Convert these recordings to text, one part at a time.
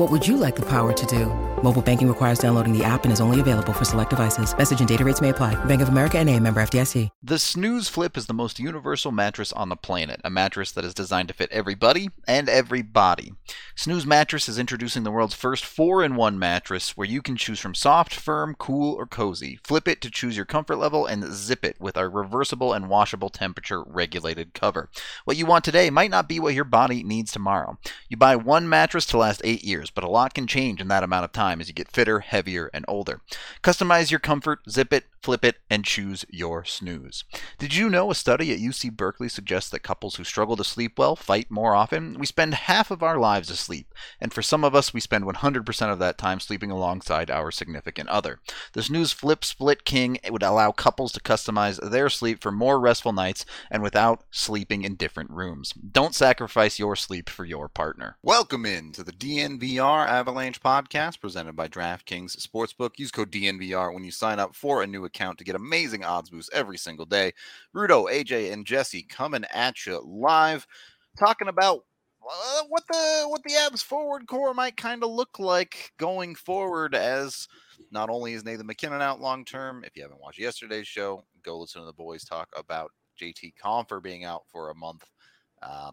What would you like the power to do? Mobile banking requires downloading the app and is only available for select devices. Message and data rates may apply. Bank of America and a member FDIC. The Snooze Flip is the most universal mattress on the planet, a mattress that is designed to fit everybody and every body. Snooze Mattress is introducing the world's first 4-in-1 mattress where you can choose from soft, firm, cool, or cozy. Flip it to choose your comfort level and zip it with our reversible and washable temperature regulated cover. What you want today might not be what your body needs tomorrow. You buy one mattress to last 8 years, but a lot can change in that amount of time as you get fitter, heavier, and older. Customize your comfort, zip it, flip it, and choose your snooze. Did you know a study at UC Berkeley suggests that couples who struggle to sleep well fight more often? We spend half of our lives asleep, and for some of us, we spend 100% of that time sleeping alongside our significant other. The Snooze Flip Split King would allow couples to customize their sleep for more restful nights and without sleeping in different rooms. Don't sacrifice your sleep for your partner. Welcome in to the DNVR Avalanche podcast presented by DraftKings Sportsbook. Use code DNVR when you sign up for a new account to get amazing odds boosts every single day. Rudo, AJ, and Jesse coming at you live, talking about uh, what the what the Avs forward core might kind of look like going forward. As not only is Nathan MacKinnon out long term, if you haven't watched yesterday's show, go listen to the boys talk about JT Compher being out for a month. Uh,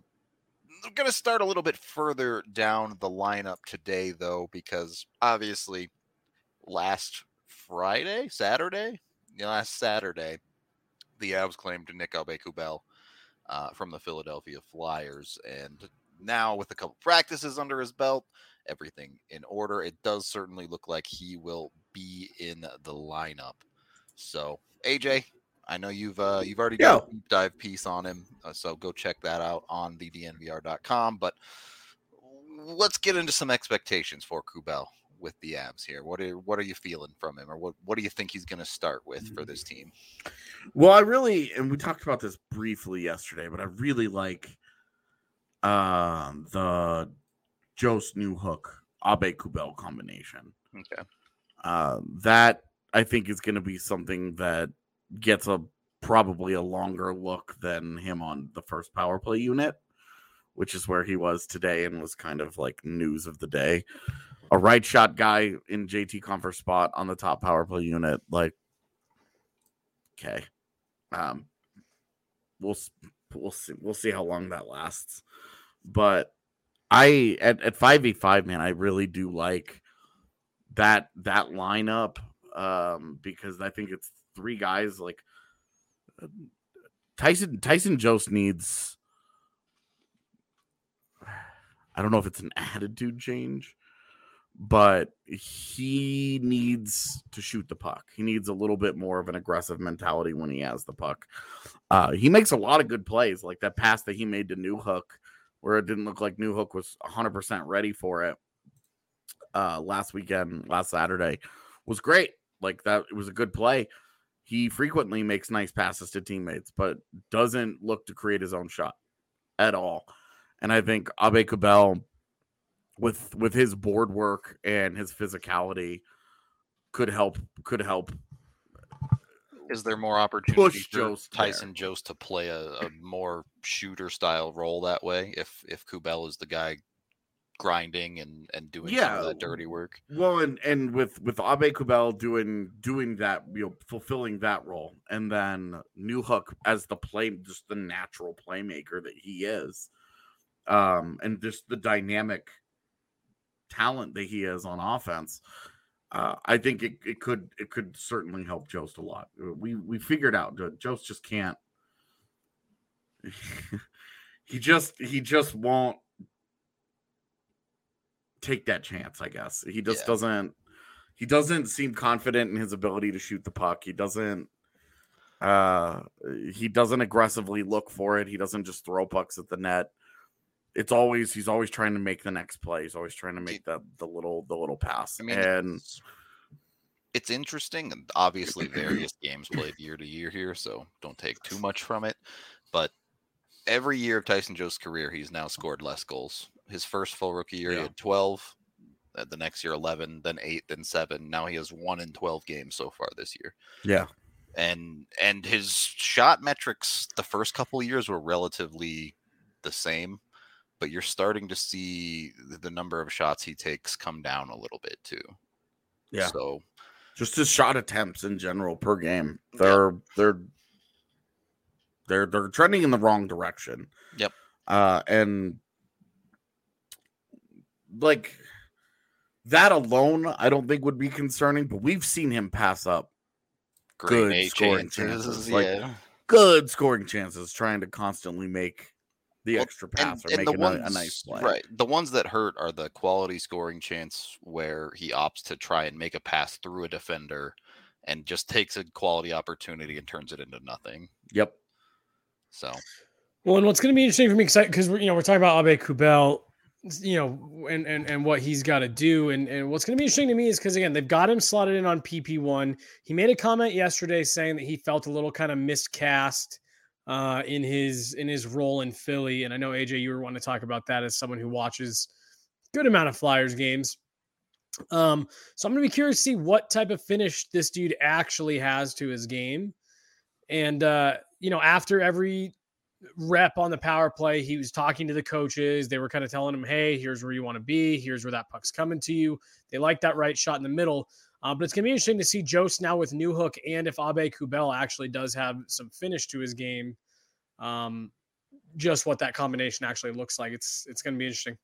I'm going to start a little bit further down the lineup today, though, because obviously last Friday, Saturday, last Saturday, the Avs claimed Nick Aube-Kubel uh, from the Philadelphia Flyers, and now with a couple practices under his belt, everything in order. It does certainly look like he will be in the lineup. So, AJ, I know you've uh, you've already done a deep dive piece on him, uh, so go check that out on the DNVR.com. But let's get into some expectations for Kubel with the Avs here. What are what are you feeling from him, or what what do you think he's going to start with for this team? Well, I really and we talked about this briefly yesterday, but I really like um the Jost Newhook Aube-Kubel combination. Okay. Uh, that I think is going to be something that gets a probably a longer look than him on the first power play unit, which is where he was today and was kind of like news of the day. A right shot guy in JT Compher spot on the top power play unit, like okay. Um we'll we'll see we'll see how long that lasts. But I at, at 5v5, man, I really do like that that lineup um because I think it's three guys like Tyson Tyson Jost needs I don't know if it's an attitude change, but he needs to shoot the puck. He needs a little bit more of an aggressive mentality when he has the puck. Uh, he makes a lot of good plays, like that pass that he made to Newhook, where it didn't look like Newhook was 100% ready for it uh, last weekend, last Saturday, was great. Like that, it was a good play. He frequently makes nice passes to teammates, but doesn't look to create his own shot at all. And I think Aube-Kubel, with with his board work and his physicality, could help could help. Is there more opportunity for Jost Tyson Jost to play a, a more shooter style role that way? If if Kubel is the guy grinding and and doing some Yeah. of that dirty work. Well, and and with with Aube-Kubel doing doing that, you know, fulfilling that role, and then Newhook as the play, just the natural playmaker that he is, um, and just the dynamic talent that he is on offense. uh, I think it, it could it could certainly help Jost a lot. Uh, we we figured out that Jost just can't. he just he just won't take that chance. I guess he just Yeah. doesn't. He doesn't seem confident in his ability to shoot the puck. He doesn't. Uh, he doesn't aggressively look for it. He doesn't just throw pucks at the net. It's always he's always trying to make the next play. He's always trying to make the the little the little pass. I mean, and it's, it's interesting, and obviously various games played year to year here, so don't take too much from it. But every year of Tyson Jost's career, he's now scored less goals. His first full rookie year, he had 12. uh, The next year, 11, then 8, then 7. Now he has 1 in 12 games so far this year. yeah, And and his shot metrics the first couple years were relatively the same, but you're starting to see the- number of shots he takes come down a little bit too. Yeah. So just his shot attempts in general per game. They're they're they're they're trending in the wrong direction. Yep. Uh and like that alone, I don't think would be concerning, but we've seen him pass up great Good scoring chances, chances, like, yeah. good scoring chances trying to constantly make the Well, extra pass or and making a, a nice play. Right. The ones that hurt are the quality scoring chance where he opts to try and make a pass through a defender and just takes a quality opportunity and turns it into nothing. Yep. So Well, and what's going to be interesting for me, because we're you know we're talking about Aube-Kubel, you know, and and and what he's got to do, and and what's going to be interesting to me is because again they've got him slotted in on PP one. He made a comment yesterday saying that he felt a little kind of miscast uh, in his in his role in Philly, and I know AJ you were wanting to talk about that as someone who watches good amount of Flyers games. Um, so I'm to be curious to see what type of finish this dude actually has to his game. And uh, you know, after every rep on the power play, he was talking to the coaches. They were kind of telling him, "Hey, here's where you want to be. Here's where that puck's coming to you." They like that right shot in the middle. Uh, but it's going to be interesting to see Jost now with Newhook and if Aube-Kubel actually does have some finish to his game. Um, just what that combination actually looks like. It's it's going to be interesting.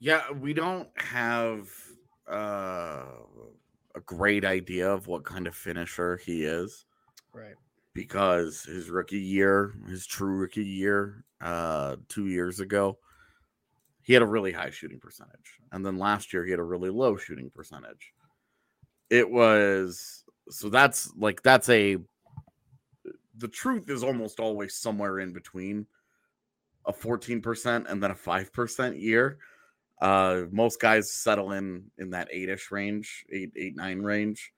Yeah, we don't have uh, a great idea of what kind of finisher he is. Right. because his rookie year, his true rookie year, uh, two years ago, he had a really high shooting percentage. And then last year, he had a really low shooting percentage. It was so that's like, that's a, the truth is almost always somewhere in between a 14% and then a 5% year. Uh, most guys settle in in that eight ish range, eight, eight, nine range.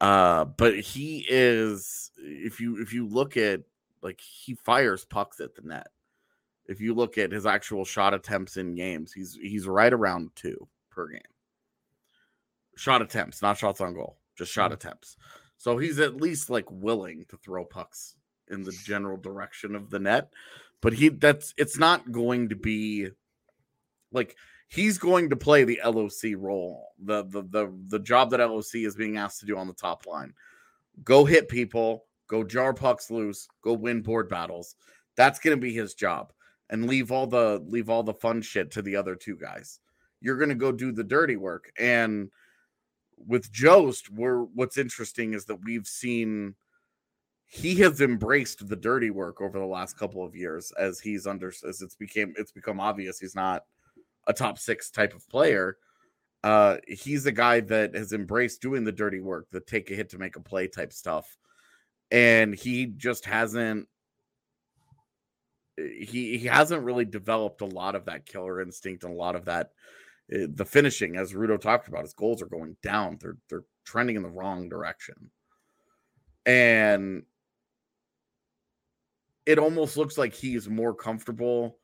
Uh, but he is if you if you look at like he fires pucks at the net. If you look at his actual shot attempts in games, he's he's right around two per game. Shot attempts, not shots on goal, just shot mm-hmm. attempts. So he's at least like willing to throw pucks in the general direction of the net. But he that's it's not going to be like he's going to play the LOC role, the the the the job that LOC is being asked to do on the top line. Go hit people, go jar pucks loose, go win board battles. That's going to be his job, and leave all the leave all the fun shit to the other two guys. You're going to go do the dirty work, and with Jost, we're what's interesting is that we've seen he has embraced the dirty work over the last couple of years as he's under as it's became it's become obvious he's not a top six type of player. Uh, he's a guy that has embraced doing the dirty work, the take a hit to make a play type stuff, and he just hasn't. He he hasn't really developed a lot of that killer instinct and a lot of that uh, the finishing, as Rudo talked about, his goals are going down. They're they're trending in the wrong direction, and it almost looks like he's more comfortable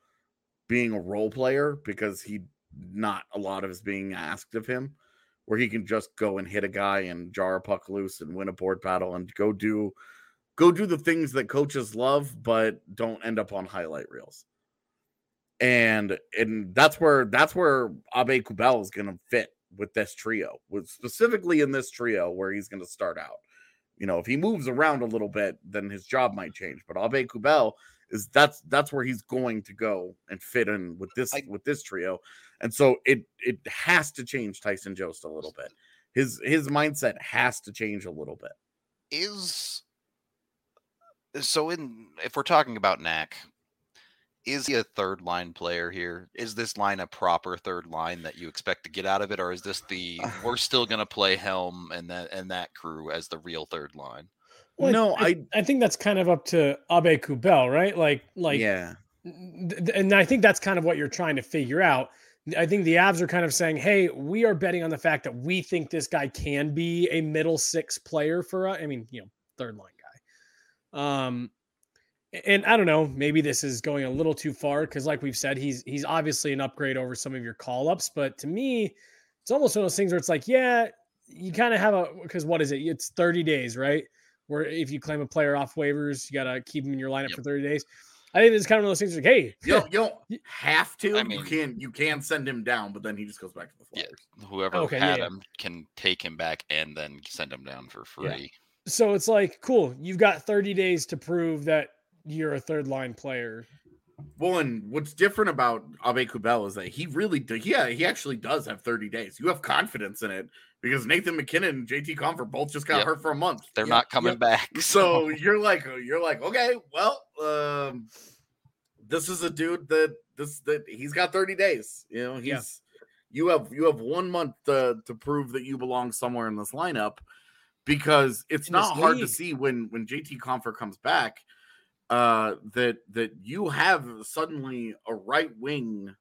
being a role player because he not a lot of is being asked of him where he can just go and hit a guy and jar a puck loose and win a board battle and go do go do the things that coaches love but don't end up on highlight reels and and that's where that's where Aube-Kubel is going to fit with this trio with specifically in this trio where he's going to start out you know if he moves around a little bit then his job might change but Aube-Kubel is that's that's where he's going to go and fit in with this I- with this trio. And so it it has to change Tyson Jost a little bit. His his mindset has to change a little bit. is so in if we're talking about Knack, is he a third line player here? Is this line a proper third line that you expect to get out of it, or is this the we're still gonna play Helm and that and that crew as the real third line? Well, no, I, I think that's kind of up to Aube-Kubel, right? Like, like, yeah. th- th- and I think that's kind of what you're trying to figure out. I think the Avs are kind of saying, "Hey, we are betting on the fact that we think this guy can be a middle six player for us. I mean, you know, third line guy." Um, and I don't know, maybe this is going a little too far because, like we've said, he's he's obviously an upgrade over some of your call ups. But to me, it's almost one of those things where it's like, yeah, you kind of have a because what is it? It's 30 days, right? Where if you claim a player off waivers, you gotta keep him in your lineup Yep. for 30 days. I think it's kind of one of those things like, hey, You don't, you don't have to. I mean, you can you can send him down, but then he just goes back to the Yeah. Whoever Okay, had yeah. him can take him back and then send him down for Yeah. free. So it's like, cool, you've got 30 days to prove that you're a third line player. Well, and what's different about Aube-Kubel is that he really, do, yeah, he actually does have 30 days. You have confidence in it because Nathan MacKinnon and JT Compher both just got Yep. hurt for a month. They're Yep, not coming yep. back. So you're like, you're like, okay, well, um, this is a dude that this that he's got 30 days. You know, he's Yeah. you have you have one month to to prove that you belong somewhere in this lineup because it's In not hard to see when when JT Compher comes back uh that that you have suddenly a right wing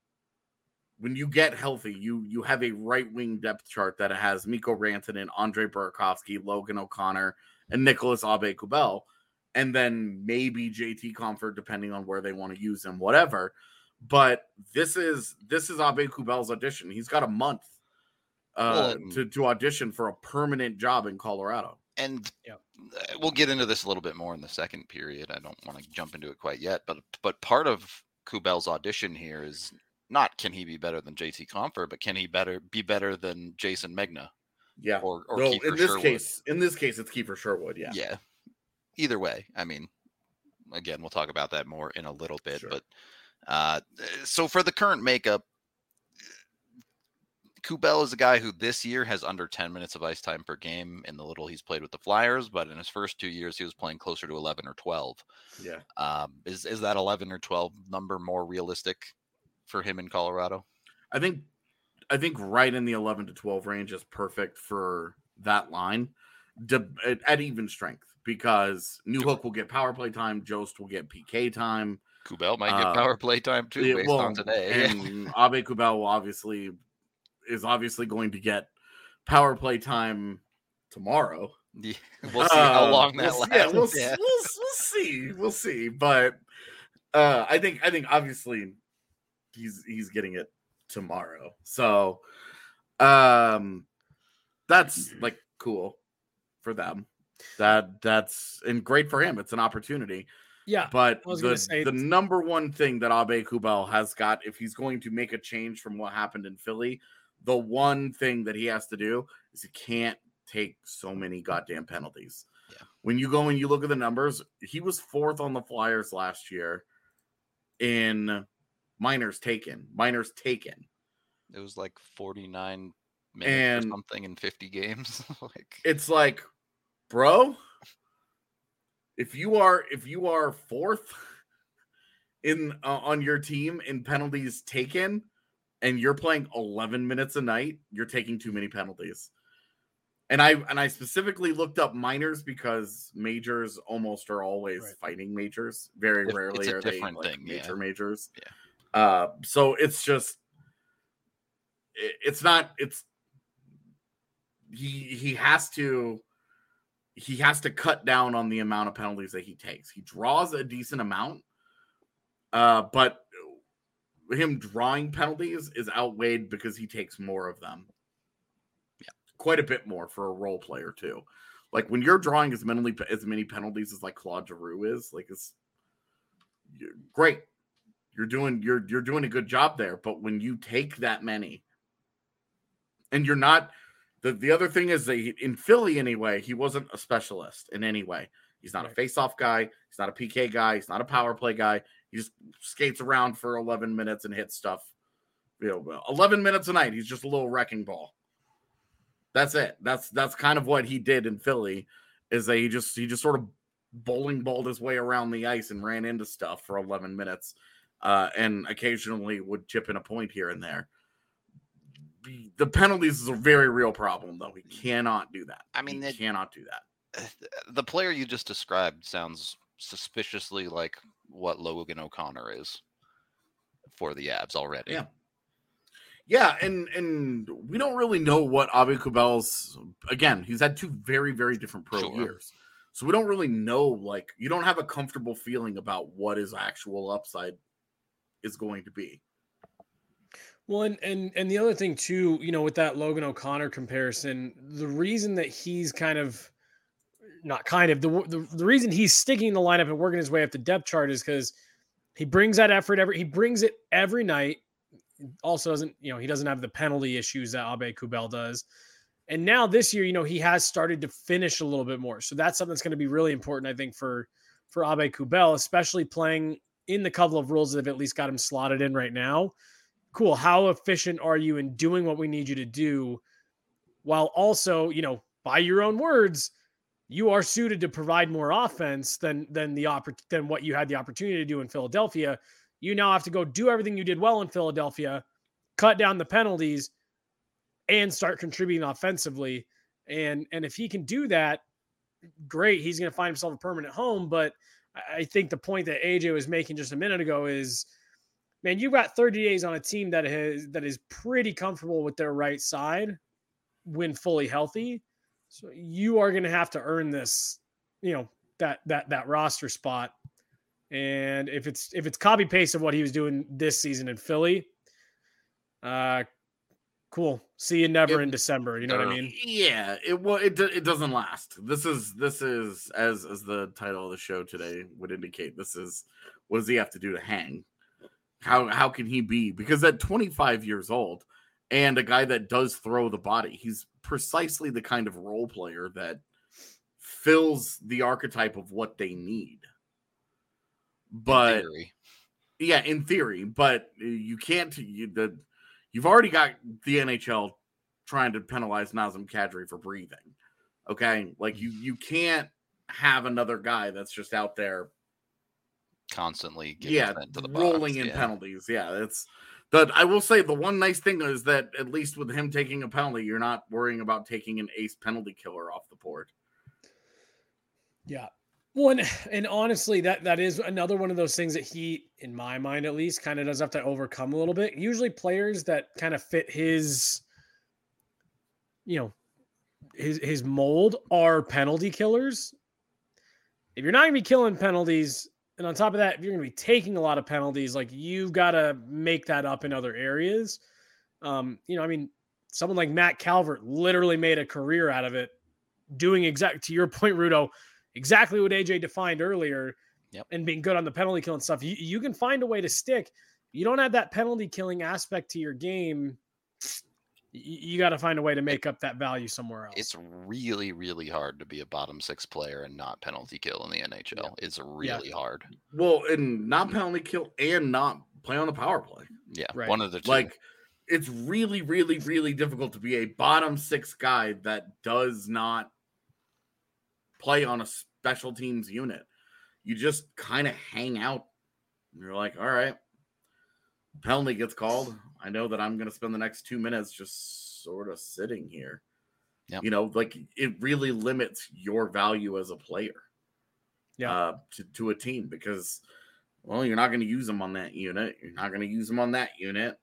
when you get healthy you you have a right wing depth chart that has Mikko Rantanen, Andre Burakovsky, Logan O'Connor and Nicholas Aube-Kubel and then maybe JT Compher depending on where they want to use him whatever. But this is this is Aube-Kubel's audition he's got a month uh Well, to to audition for a permanent job in Colorado and Yep. uh, we'll get into this a little bit more in the second period. I don't want to jump into it quite yet, but but part of Kubel's audition here is not can he be better than JT Compher, but can he better be better than Jason Megna yeah or or no, in this Sherwood? case in this case it's Kiefer Sherwood yeah yeah. Either way, I mean, again, we'll talk about that more in a little bit. Sure. But uh, so for the current makeup, Kubel is a guy who this year has under 10 minutes of ice time per game in the little he's played with the Flyers, but in his first two years, he was playing closer to 11 or 12. yeah Um, is is that 11 or 12 number more realistic for him in Colorado? I think I think right in the 11 to 12 range is perfect for that line at even strength because Newhook will get power play time, Jost will get PK time. Kubel might get Uh, power play time too, based well, on today. And Aube-Kubel will obviously is obviously going to get power play time tomorrow. Yeah, we'll see how Uh, long that we'll, lasts. Yeah, we'll, yeah. we'll s- we'll see. We'll see. But uh I think I think obviously he's he's getting it tomorrow. So um that's like cool for them. That that's and great for him. It's an opportunity. Yeah. But I was the, say- the number one thing that Aube-Kubel has got, if he's going to make a change from what happened in Philly, the one thing that he has to do is he can't take so many goddamn penalties. Yeah. When you go and you look at the numbers, he was fourth on the Flyers last year in minors taken. Minors taken. It was like 49 minutes And- or something in 50 games. like It's like, bro, if you are if you are fourth in uh, on your team in penalties taken and you're playing 11 minutes a night, you're taking too many penalties. And I and I specifically looked up minors because majors almost are always Right. fighting majors. Very Dif- rarely it's a are they different like thing, yeah. major majors. Yeah. Uh so it's just it- it's not it's he he has to he has to cut down on the amount of penalties that he takes. He draws a decent amount, uh, but him drawing penalties is outweighed because he takes more of them. Yeah. quite a bit more for a role player too. Like when you're drawing as many as many penalties as like Claude Giroux is, like it's you're- great. You're doing you're you're doing a good job there, but when you take that many, and you're not the the other thing is that he, in Philly anyway, he wasn't a specialist in any way. He's not Right. a face-off guy. He's not a PK guy. He's not a power play guy. He just skates around for 11 minutes and hits stuff. You know, 11 minutes a night. He's just a little wrecking ball. That's it. That's that's kind of what he did in Philly. Is that he just he just sort of bowling balled his way around the ice and ran into stuff for 11 minutes, uh, and occasionally would chip in a point here and there. The- The penalties is a very real problem, though. He cannot do that. I mean, he it- cannot do that. the player you just described sounds suspiciously like what Logan O'Connor is for the Avs already. Yeah. Yeah, and and we don't really know what Aube-Kubel's again, he's had two very, very different pro Sure. years. So we don't really know, like, you don't have a comfortable feeling about what his actual upside is going to be. Well, and, and and the other thing too, you know, with that Logan O'Connor comparison, the reason that he's kind of not kind of the the, the reason he's sticking in the lineup and working his way up the depth chart is because he brings that effort every he brings it every night. Also doesn't you know he doesn't have the penalty issues that Aube-Kubel does. And now this year, you know, he has started to finish a little bit more. So that's something that's going to be really important, I think, for for Aube-Kubel, especially playing in the couple of rules that have at least got him slotted in right now cool how efficient are you in doing what we need you to do while also you know by your own words you are suited to provide more offense than than the oppor- than what you had the opportunity to do in Philadelphia. You now have to go do everything you did well in Philadelphia cut down the penalties and start contributing offensively. And and if he can do that great he's going to find himself a permanent home. But I- think the point that AJ was making just a minute ago is man, you've got 30 days on a team that has that is pretty comfortable with their right side when fully healthy. So you are going to have to earn this, you know, that that that roster spot. And if it's if it's copy paste of what he was doing this season in Philly, uh cool. See you never It- in December, you know what I mean? Yeah, it well, it it doesn't last. This is this is as as the title of the show today would indicate. This is what does he have to do to hang? How how can he be? Because at 25 years old, and a guy that does throw the body, he's precisely the kind of role player that fills the archetype of what they need. in But theory. yeah, in theory, but you can't. You, the you've already got the NHL trying to penalize Nazem Kadri for breathing. Okay, like you you can't have another guy that's just out there, constantly getting yeah, rolling box, in yeah. penalties. Yeah, that's. But I will say the one nice thing is that at least with him taking a penalty, you're not worrying about taking an ace penalty killer off the board. Yeah. One and honestly, that that is another one of those things that he, in my mind at least, kind of does have to overcome a little bit. Usually, players that kind of fit his, you know, his his mold are penalty killers. If you're not gonna be killing penalties, and on top of that, if you're gonna be taking a lot of penalties, like you've got to make that up in other areas. Um, you know, I mean, someone like Matt Calvert literally made a career out of it, doing exact to your point, Rudo exactly what AJ defined earlier Yep. and being good on the penalty killing stuff. You, you can find a way to stick. You don't have that penalty killing aspect to your game. You, you got to find a way to make up that value somewhere else. It's really, really hard to be a bottom six player and not penalty kill in the NHL. It's really hard. Well, and not penalty kill and not play on the power play. Yeah, Right. one of the two. Like it's really, really, really difficult to be a bottom six guy that does not play on a special teams unit. You just kind of hang out. You're like, all right, penalty gets called. I know that I'm going to spend the next two minutes just sort of sitting here. Yep. You know, like it really limits your value as a player. Yeah. Uh, to, to a team because, well, you're not going to use them on that unit. You're not going to use them on that unit.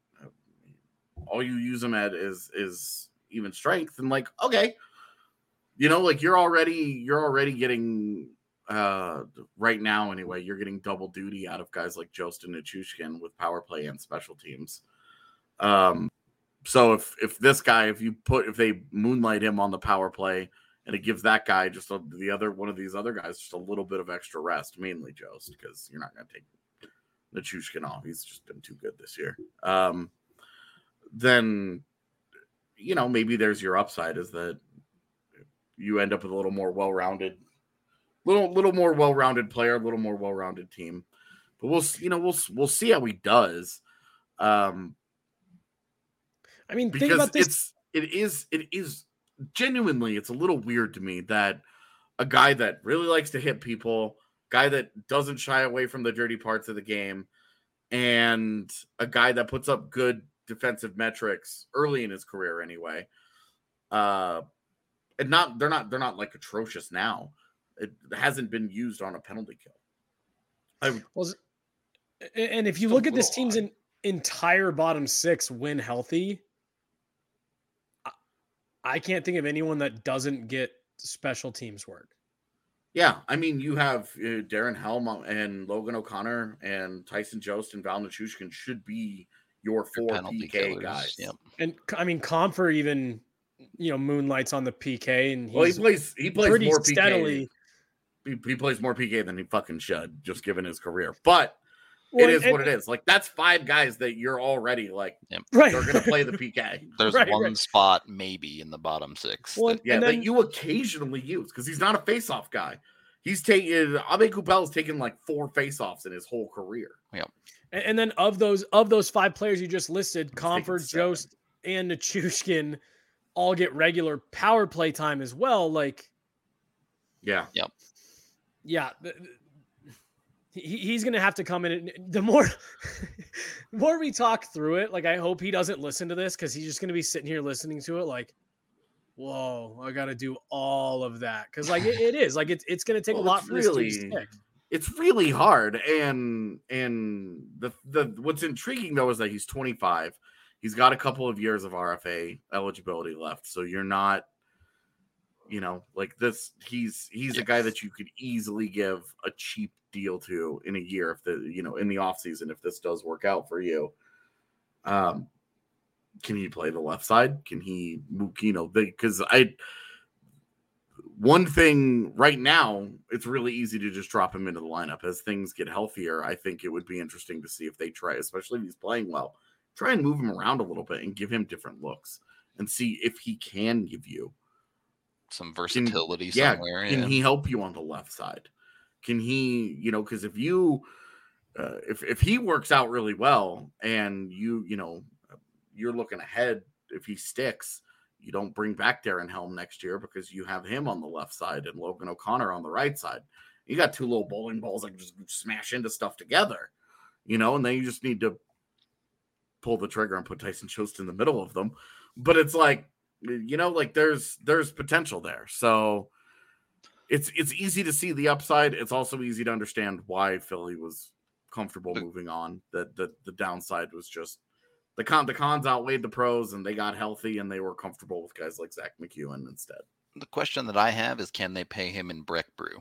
All you use them at is is even strength. And like, okay, you know, like you're already you're already getting uh right now anyway. You're getting double duty out of guys like Jost and Nichushkin with power play and special teams. Um, so if if this guy, if you put if they moonlight him on the power play and it gives that guy just a, the other one of these other guys just a little bit of extra rest, mainly Jost, because you're not going to take Nichushkin off. He's just been too good this year. Um, then you know maybe there's your upside is that you end up with a little more well-rounded little little more well-rounded player, a little more well-rounded team. But we'll you know we'll we'll see how he does. Um, I mean, think about this. it's it is it is genuinely it's a little weird to me that a guy that really likes to hit people, guy that doesn't shy away from the dirty parts of the game, and a guy that puts up good defensive metrics early in his career anyway. Uh and not they're not they're not like atrocious now. It hasn't been used on a penalty kill. I Well, and if you look at this team's odd. in, entire bottom six when healthy, I, I can't think of anyone that doesn't get special teams work. Yeah, I mean, you have uh, Darren Helm and Logan O'Connor and Tyson Jost and Val Nichushkin should be your four penalty PK killers. guys. Yep. And I mean, Compher even, you know, moonlights on the PK, and he's Well, he plays he plays pretty more PK. steadily. He, he plays more PK than he fucking should, just given his career. But Well, it is and- what it is. Like that's five guys that you're already like Right. they're gonna play the PK. There's Right, one right. spot maybe in the bottom six. Well, that- Yeah, and that you occasionally use because he's not a face-off guy. He's taken uh, Aube-Kubel has taken like four face-offs in his whole career. And, and then of those of those five players you just listed, taken Compher. Jost, and Nichushkin all get regular power play time as well. Like, Yeah. Yeah, he, he's gonna have to come in. And, the more, the more we talk through it, like I hope he doesn't listen to this because he's just gonna be sitting here listening to it, like, whoa, I got to do all of that because like it, it is like it's it's gonna take Well, a lot for this to really- stick. it's really hard and and the the what's intriguing though is that he's 25 he's got a couple of years of rfa eligibility left so you're not you know like this he's he's a guy that you could easily give a cheap deal to in a year if the you know in the off season if this does work out for you um can he play the left side can he move you know because i one thing right now, it's really easy to just drop him into the lineup. As things get healthier, I think it would be interesting to see if they try, especially if he's playing well, try and move him around a little bit and give him different looks and see if he can give you. Some versatility Yeah, somewhere. can yeah. he help you on the left side? Can he, you know, because if you, uh, if if he works out really well and you, you know, you're looking ahead, if he sticks, you don't bring back Darren Helm next year because you have him on the left side and Logan O'Connor on the right side. You got two little bowling balls that can just smash into stuff together, you know, and then you just need to pull the trigger and put Tyson Jost in the middle of them. But it's like, you know, like there's there's potential there. So it's it's easy to see the upside. It's also easy to understand why Philly was comfortable moving on. That the, the downside was just the con the cons outweighed the pros and they got healthy and they were comfortable with guys like Zack MacEwen instead. the question that I have is can they pay him in Breck Brew?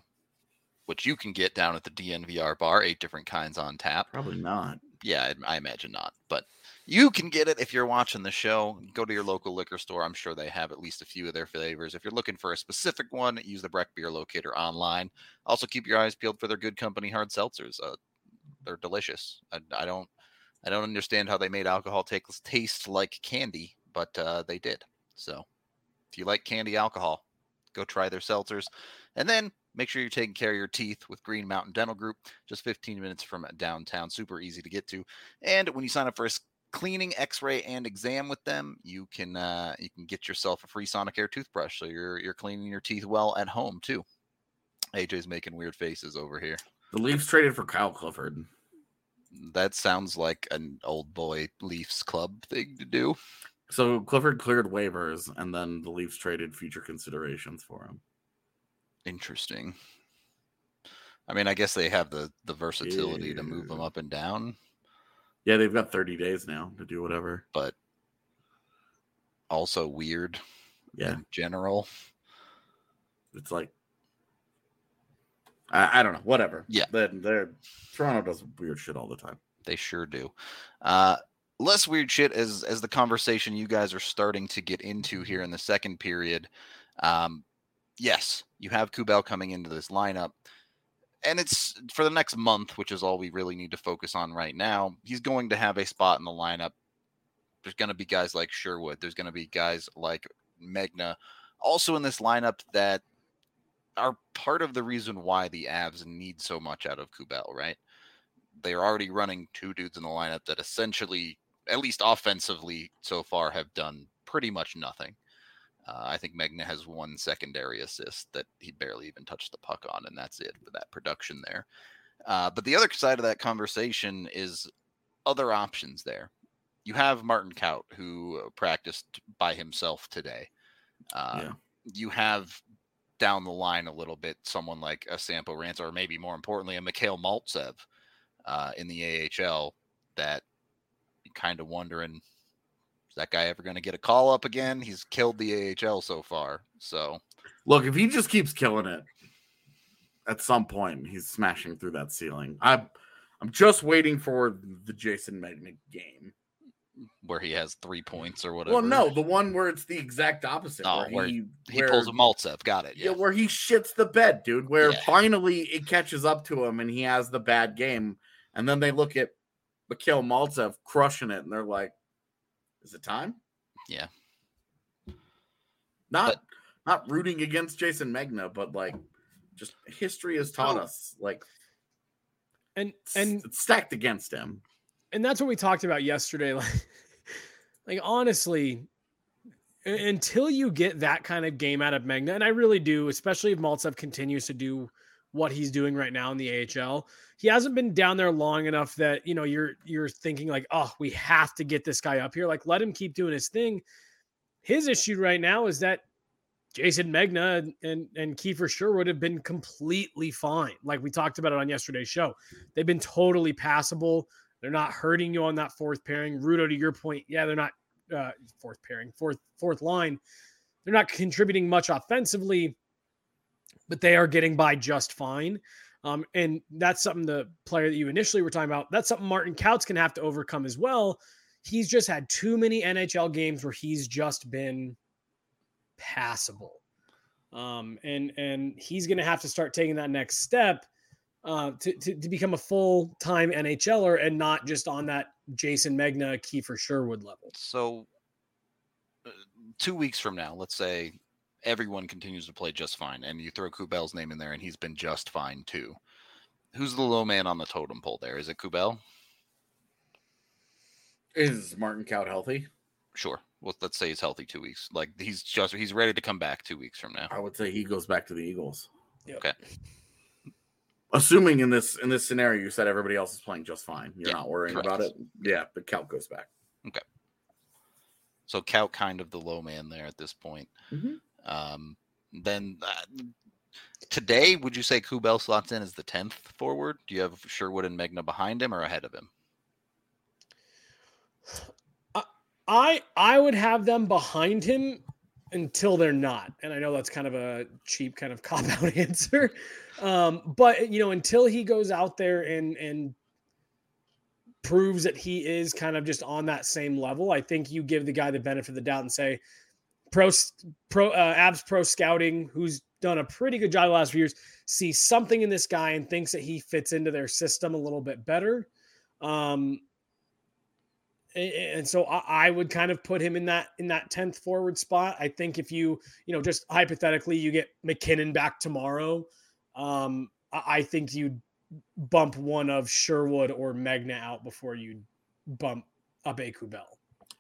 Which you can get down at the DNVR bar, eight different kinds on tap. Probably not. Yeah, I I imagine not, but you can get it if you're watching the show. Go to your local liquor store. I'm sure they have at least a few of their flavors. If you're looking for a specific one, use the Breck Beer Locator online. Also, keep your eyes peeled for their good company hard seltzers. Uh, they're delicious. I, I don't, I don't understand how they made alcohol take, taste like candy, but uh, they did. So, if you like candy alcohol, go try their seltzers, and then make sure you're taking care of your teeth with Green Mountain Dental Group. Just 15 minutes from downtown, super easy to get to. And when you sign up for a cleaning, X-ray, and exam with them, you can uh, you can get yourself a free Sonicare toothbrush, so you're you're cleaning your teeth well at home too. AJ's making weird faces over here. The Leafs traded for Kyle Clifford. That sounds like an old boy Leafs club thing to do. So Clifford cleared waivers and then the Leafs traded future considerations for him. Interesting. I mean, I guess they have the the versatility to move them up and down, Yeah, they've got 30 days now to do whatever. but also weird Yeah. in general. It's like I, I don't know, whatever. Yeah. Then they're Toronto does weird shit all the time. They sure do. Uh, less weird shit as as the conversation you guys are starting to get into here in the second period. Um, yes, you have Kubel coming into this lineup, and it's for the next month, which is all we really need to focus on right now. He's going to have a spot in the lineup. There's going to be guys like Sherwood. There's going to be guys like Megna, also in this lineup that are part of the reason why the Avs need so much out of Kubel, right? They're already running two dudes in the lineup that essentially, at least offensively so far, have done pretty much nothing. Uh, I think Megna has one secondary assist that he barely even touched the puck on, and that's it for that production there. Uh, but the other side of that conversation is other options there. You have Martin Kaut, who practiced by himself today. Uh, Yeah. You have down the line a little bit someone like a Sampo Ranta, or maybe more importantly, a Mikhail Maltsev uh, in the AHL that kind of wondering is that guy ever going to get a call up again? He's killed the AHL so far. So Look, if he just keeps killing it, at some point he's smashing through that ceiling. I'm I'm just waiting for the Jason Megna game. where he has three points or whatever. Well, no, the one where it's the exact opposite. Oh, where where he, he where- pulls a Maltsev. Got it. Yeah. Yeah. where he shits the bed, dude. Where Yeah. finally it catches up to him and he has the bad game, and then they look at Mikhail Maltsev crushing it, and they're like, "Is it time?" Yeah. Not not rooting against Jason Megna, but like, just history has taught Oh. us like And and it's stacked against him. and that's what we talked about yesterday. Like, like honestly, until you get that kind of game out of Megna, and I really do, especially if Maltsev continues to do what he's doing right now in the AHL, he hasn't been down there long enough that you know you're you're thinking like, oh, we have to get this guy up here. Like, let him keep doing his thing. His issue right now is that Jason Megna and, and and Kiefer Sherwood have been completely fine. Like we talked about it on yesterday's show. They've been totally passable. They're not hurting you on that fourth pairing. Rudo, to your point, yeah, they're not uh, fourth pairing, fourth fourth line. They're not contributing much offensively, but they are getting by just fine. Um, and that's something the player that you initially were talking about. That's something Martin Kaut's can have to overcome as well. He's just had too many NHL games where he's just been passable. Um, and and he's going to have to start taking that next step uh, to, to to become a full time NHLer and not just on that Jason Megna, Kiefer Sherwood level. So, uh, two weeks from now, let's say everyone continues to play just fine, and you throw Kubel's name in there, and he's been just fine too. Who's the low man on the totem pole there? Is it Kubel? Is Martin Kaut healthy? Sure. Well, let's say he's healthy two weeks. Like he's just he's ready to come back two weeks from now. I would say he goes back to the Eagles. Yep. Okay. Assuming in this in this scenario you said everybody else is playing just fine. You're Yeah, not worrying about it. Yeah, but Kaut goes back. Okay. So Kaut kind of the low man there at this point. Mhm. Um, then uh, today, would you say Kubel slots in as the tenth forward? Do you have Sherwood and Megna behind him or ahead of him? I I would have them behind him until they're not. And I know that's kind of a cheap kind of cop out answer. Um, but you know, until he goes out there and and proves that he is kind of just on that same level, I think you give the guy the benefit of the doubt and say pro pro uh, Avs pro scouting who's done a pretty good job the last few years sees something in this guy and thinks that he fits into their system a little bit better. Um, and so I, would kind of put him in that in that 10th forward spot. I think if you, you know, just hypothetically you get MacKinnon back tomorrow, um, I, think you'd bump one of Sherwood or Megna out before you'd bump up a Kubel.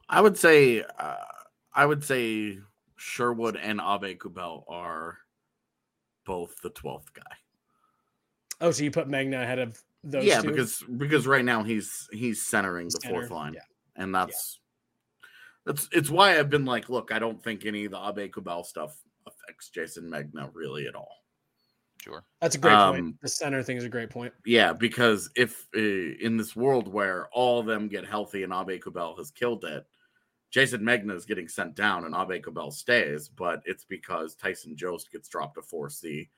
I would say uh, I would say Sherwood and Aube-Kubel are both the twelfth guy. Oh, so you put Megna ahead of those yeah, two? because because right now he's he's centering the Center, fourth line, yeah. and that's that's it's why I've been like, look, I don't think any of the Aube-Kubel stuff affects Jason Megna really at all. Sure. That's a great um, point. The center thing is a great point. Yeah, because if uh, in this world where all of them get healthy and Aube-Kubel has killed it, Jason Megna is getting sent down and Aube-Kubel stays, but it's because Tyson Jost gets dropped to 4C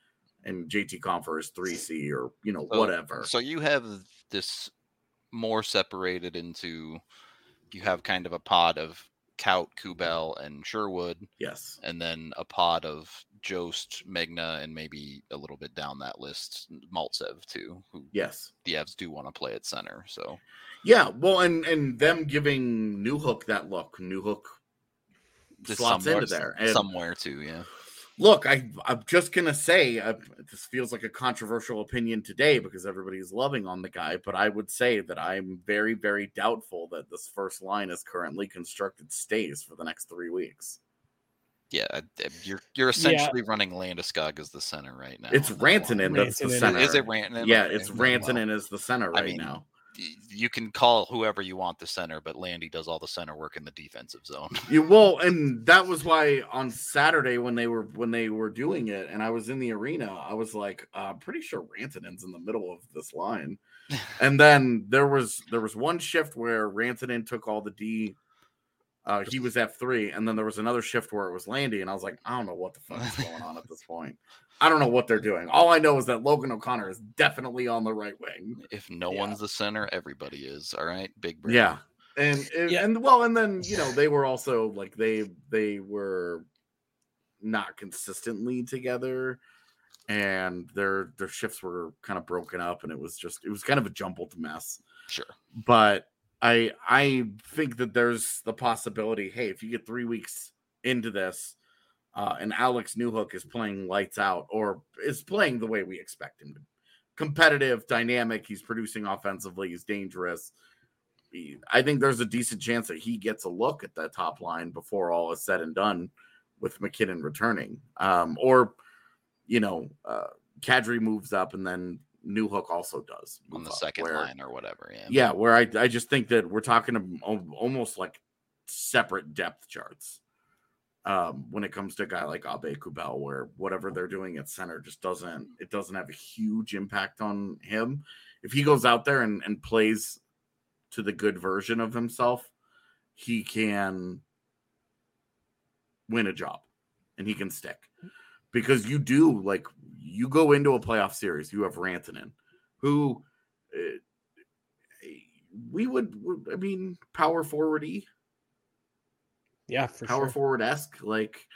and JT Compher is 3C or, you know, So- whatever. So you have this more separated into you have kind of a pod of Kaut, Kubel, and Sherwood, yes. and then a pod of Jost, Megna, and maybe a little bit down that list, Maltsev too, who Yes. the Avs do want to play at center. So Yeah, well, and and them giving Newhook that look, Newhook just slots somewhere, into there. And somewhere too, yeah. Look, I I'm just gonna say uh, this feels like a controversial opinion today because everybody's loving on the guy, but I would say that I'm very very doubtful that this first line is currently constructed stays for the next three weeks. Yeah, I- I- you're you're essentially running Landeskog as the center right now. It's on that line. Rantanen that's the center. Is it Rantanen? Yeah, it's then, well, Rantanen as the center I right mean, now. You can call whoever you want the center, but Landy does all the center work in the defensive zone. You well, and that was why on Saturday when they were when they were doing it, and I was in the arena, I was like, uh, I'm pretty sure Rantanen's in the middle of this line. and then there was there was one shift where Rantanen took all the D. Uh, he was F three, and then there was another shift where it was Landy, and I was like, I don't know what the fuck is going on at this point. I don't know what they're doing. All I know is that Logan O'Connor is definitely on the right wing. If no Yeah. one's the center, everybody is. All right, big brain. Yeah. And, and Yeah. and well, and then you know they were also like they they were not consistently together, and their their shifts were kind of broken up, and it was just it was kind of a jumbled mess. sure. But I I think that there's the possibility. Hey, if you get three weeks into this, uh, and Alex Newhook is playing lights out or is playing the way we expect him to, competitive, dynamic. He's producing offensively. He's dangerous. I think there's a decent chance that he gets a look at that top line before all is said and done, with MacKinnon returning, um, or you know, uh, Kadri moves up and then Newhook also does On the up, second where- line or whatever. Yeah. yeah, where I I just think that we're talking almost like separate depth charts. Um, when it comes to a guy like Aube-Kubel, where whatever they're doing at center just doesn't it doesn't have a huge impact on him. If he goes out there and, and plays to the good version of himself, he can win a job and he can stick. Because you do like you go into a playoff series, you have Rantanen, who uh, we would, I mean power forwardy, Yeah, for power sure. forward esque. Like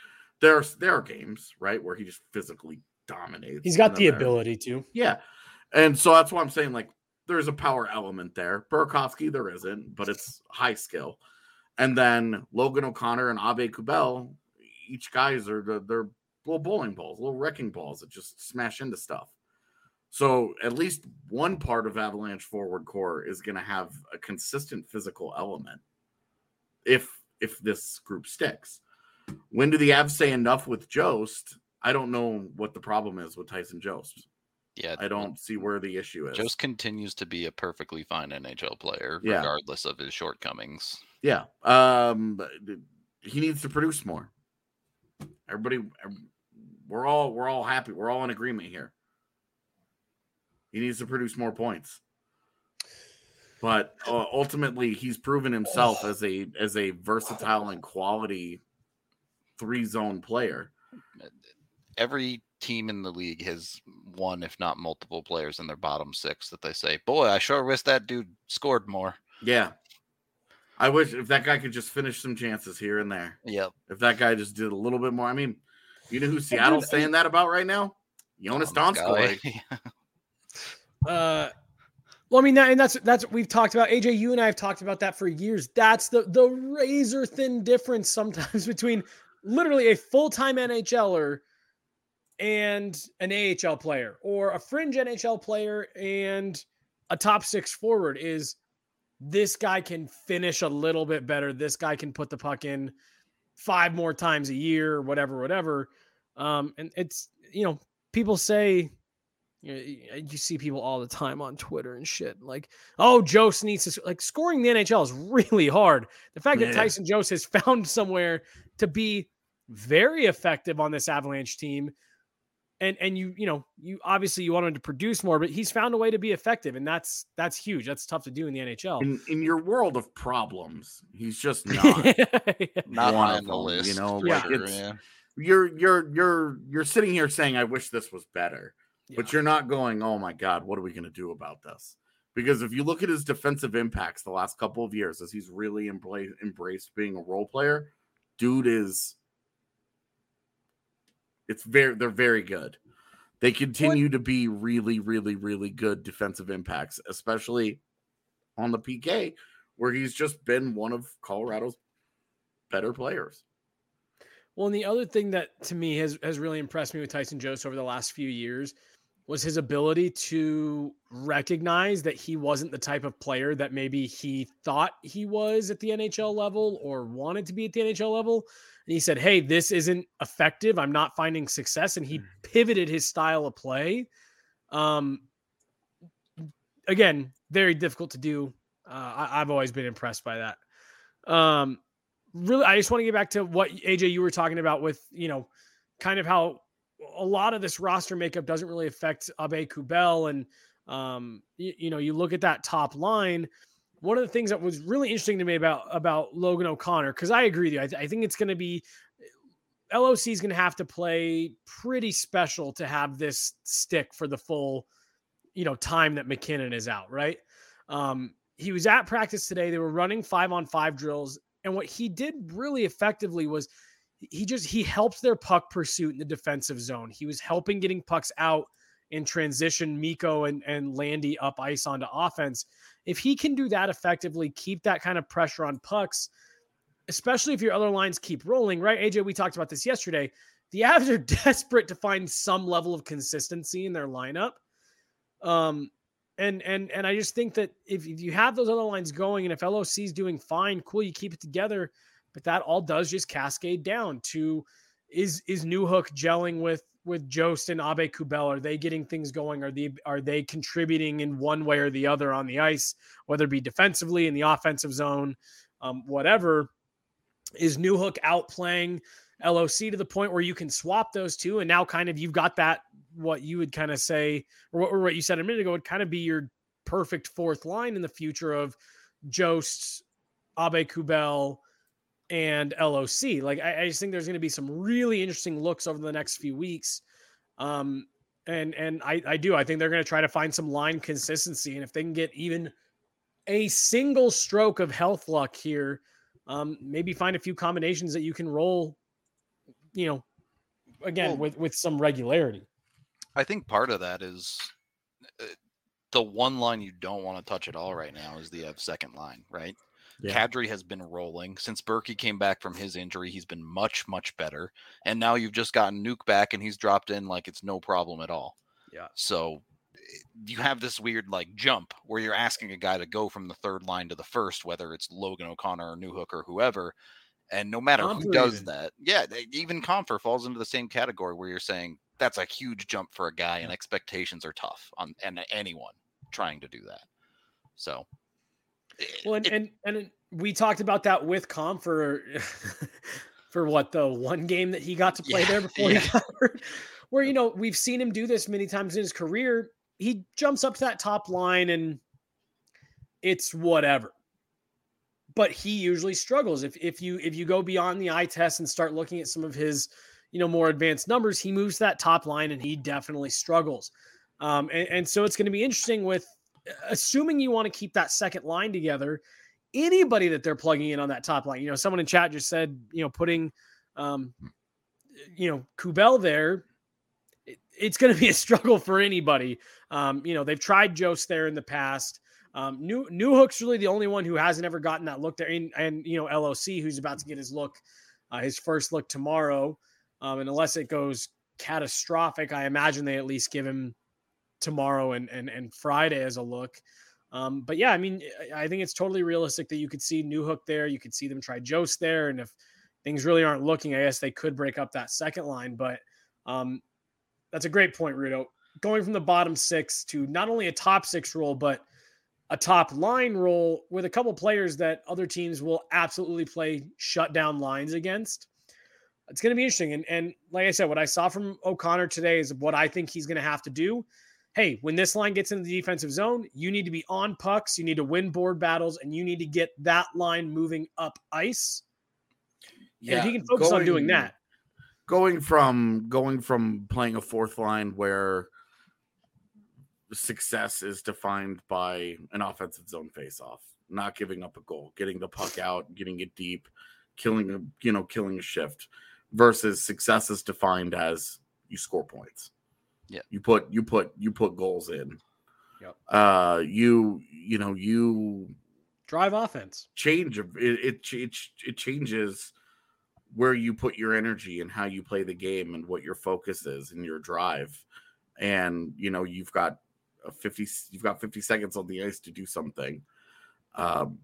there's there are games right where he just physically dominates. He's got the there- ability to. Yeah, and so that's why I'm saying like there's a power element there. Burakovsky there isn't, but it's high skill. And then Logan O'Connor and Aube-Kubel, each guys are the- they're little bowling balls, little wrecking balls that just smash into stuff. So at least one part of Avalanche forward core is going to have a consistent physical element. If if this group sticks, when do the Avs say enough with Jost? I don't know what the problem is with Tyson Jost. Yeah. I don't see where the issue is. Jost continues to be a perfectly fine NHL player, Yeah. regardless of his shortcomings. Yeah. Um but he needs to produce more. Everybody we're all we're all happy. We're all in agreement here. He needs to produce more points. But uh, ultimately he's proven himself as a as a versatile and quality three zone player. Every team in the league has one, if not multiple players in their bottom six that they say, "Boy, I sure wish that dude scored more." Yeah. I wish if that guy could just finish some chances here and there. Yep. If that guy just did a little bit more. I mean, you know who Seattle's I- saying that about right now? Joonas Tom Donskoi. Uh, well, I mean, that, and that's that's what we've talked about. AJ, you and I have talked about that for years. That's the the razor thin difference sometimes between literally a full time NHLer and an AHL player, or a fringe NHL player and a top six forward. Is this guy can finish a little bit better? This guy can put the puck in five more times a year, whatever, whatever. Um, and it's you know people say you, know, you see people all the time on Twitter and shit like, oh, Jost needs to like scoring the NHL is really hard. The fact that Tyson Jost has found somewhere to be very effective on this Avalanche team, and and you you know you obviously you want him to produce more, but he's found a way to be effective, and that's that's huge. That's tough to do in the NHL. In in your world of problems, he's just not. Not one high of on the list. you know, for like, it's- yeah. you're you're you're you're sitting here saying, "I wish this was better," but you're not going, "Oh my god, what are we going to do about this?" Because if you look at his defensive impacts the last couple of years, as he's really embra- embraced being a role player, dude is. It's very they're very good. They continue to be really, really, really good defensive impacts, especially on the PK, where he's just been one of Colorado's better players. Well, and the other thing that to me has has really impressed me with Tyson Jost over the last few years was his ability to recognize that he wasn't the type of player that maybe he thought he was at the NHL level or wanted to be at the NHL level. And he said, Hey, this isn't effective. I'm not finding success. And he hmm. pivoted his style of play. Um, again, very difficult to do. Uh, I, have always been impressed by that. Um, really, I just want to get back to what AJ you were talking about with, you know, kind of how a lot of this roster makeup doesn't really affect Aube-Kubel. And, um, you, you, know, you look at that top line. One of the things that was really interesting to me about about Logan O'Connor, because I agree with you, I, th- I think it's going to be LOC is going to have to play pretty special to have this stick for the full, you know, time that MacKinnon is out. Right. Um, he was at practice today. They were running five on five drills, and what he did really effectively was he just he helped their puck pursuit in the defensive zone. He was helping getting pucks out and transition Mikko and, and Landy up ice onto offense. If he can do that effectively, keep that kind of pressure on pucks, especially if your other lines keep rolling, right? AJ, we talked about this yesterday. The Avs are desperate to find some level of consistency in their lineup. Um, and and and I just think that if, if you have those other lines going and if LOC is doing fine, cool, you keep it together but that all does just cascade down to is is Newhook gelling with with Jost and Aube-Kubel? Are they getting things going? Are they are they contributing in one way or the other on the ice, whether it be defensively in the offensive zone, um, whatever? Is New Newhook outplaying LOC to the point where you can swap those two, and now kind of you've got that what you would kind of say, or what, or what you said a minute ago would kind of be your perfect fourth line in the future of Jost, Aube-Kubel, and LOC. Like I, I just think there's going to be some really interesting looks over the next few weeks. Um, and and I, I do. I think they're going to try to find some line consistency, and if they can get even a single stroke of health luck here, um, maybe find a few combinations that you can roll. You know, again well, with with some regularity. I think part of that is uh, the one line you don't want to touch at all right now is the uh, second line, right? Yeah. Kadri has been rolling since Berkey came back from his injury. He's been much, much better. And now you've just gotten Nuke back and he's dropped in like it's no problem at all. Yeah. So you have this weird like jump where you're asking a guy to go from the third line to the first, whether it's Logan O'Connor or Newhook or whoever. And no matter who does even. that, yeah, even Compher falls into the same category where you're saying that's a huge jump for a guy, and expectations are tough on and anyone trying to do that. So well, and, and and we talked about that with Compher for what the one game that he got to play yeah, there before yeah. he got hurt. Where you know we've seen him do this many times in his career. He jumps up to that top line and it's whatever. But he usually struggles. If if you if you go beyond the eye test and start looking at some of his you know more advanced numbers, he moves that top line and he definitely struggles. Um, and, and so it's going to be interesting with assuming you want to keep that second line together, anybody that they're plugging in on that top line, you know, someone in chat just said, you know, putting, um, you know, Kubel there, it, it's going to be a struggle for anybody. Um, you know, they've tried Jost there in the past. Um, New Newhook's really the only one who hasn't ever gotten that look there, and, and you know, LOC who's about to get his look, uh, his first look tomorrow. Um, and unless it goes catastrophic, I imagine they at least give him tomorrow and and and Friday as a look. Um, but yeah, I mean, I think it's totally realistic that you could see Newhook there. You could see them try Jost there, and if things really aren't looking, I guess they could break up that second line. But um, that's a great point, Rudo. Going from the bottom six to not only a top six role, but a top line role with a couple players that other teams will absolutely play shutdown lines against. It's going to be interesting. And, and like I said, what I saw from O'Connor today is what I think he's going to have to do hey, when this line gets into the defensive zone, you need to be on pucks, you need to win board battles, and you need to get that line moving up ice. Yeah, and he can focus going, on doing that. Going from going from playing a fourth line where success is defined by an offensive zone face-off, not giving up a goal, getting the puck out, getting it deep, killing a you know killing a shift, versus success is defined as you score points. Yeah. You put you put you put goals in. Yep. Uh you you know you drive offense. Change it it it, it changes where you put your energy and how you play the game and what your focus is and your drive. And you know, you've got a 50 you've got 50 seconds on the ice to do something. Um,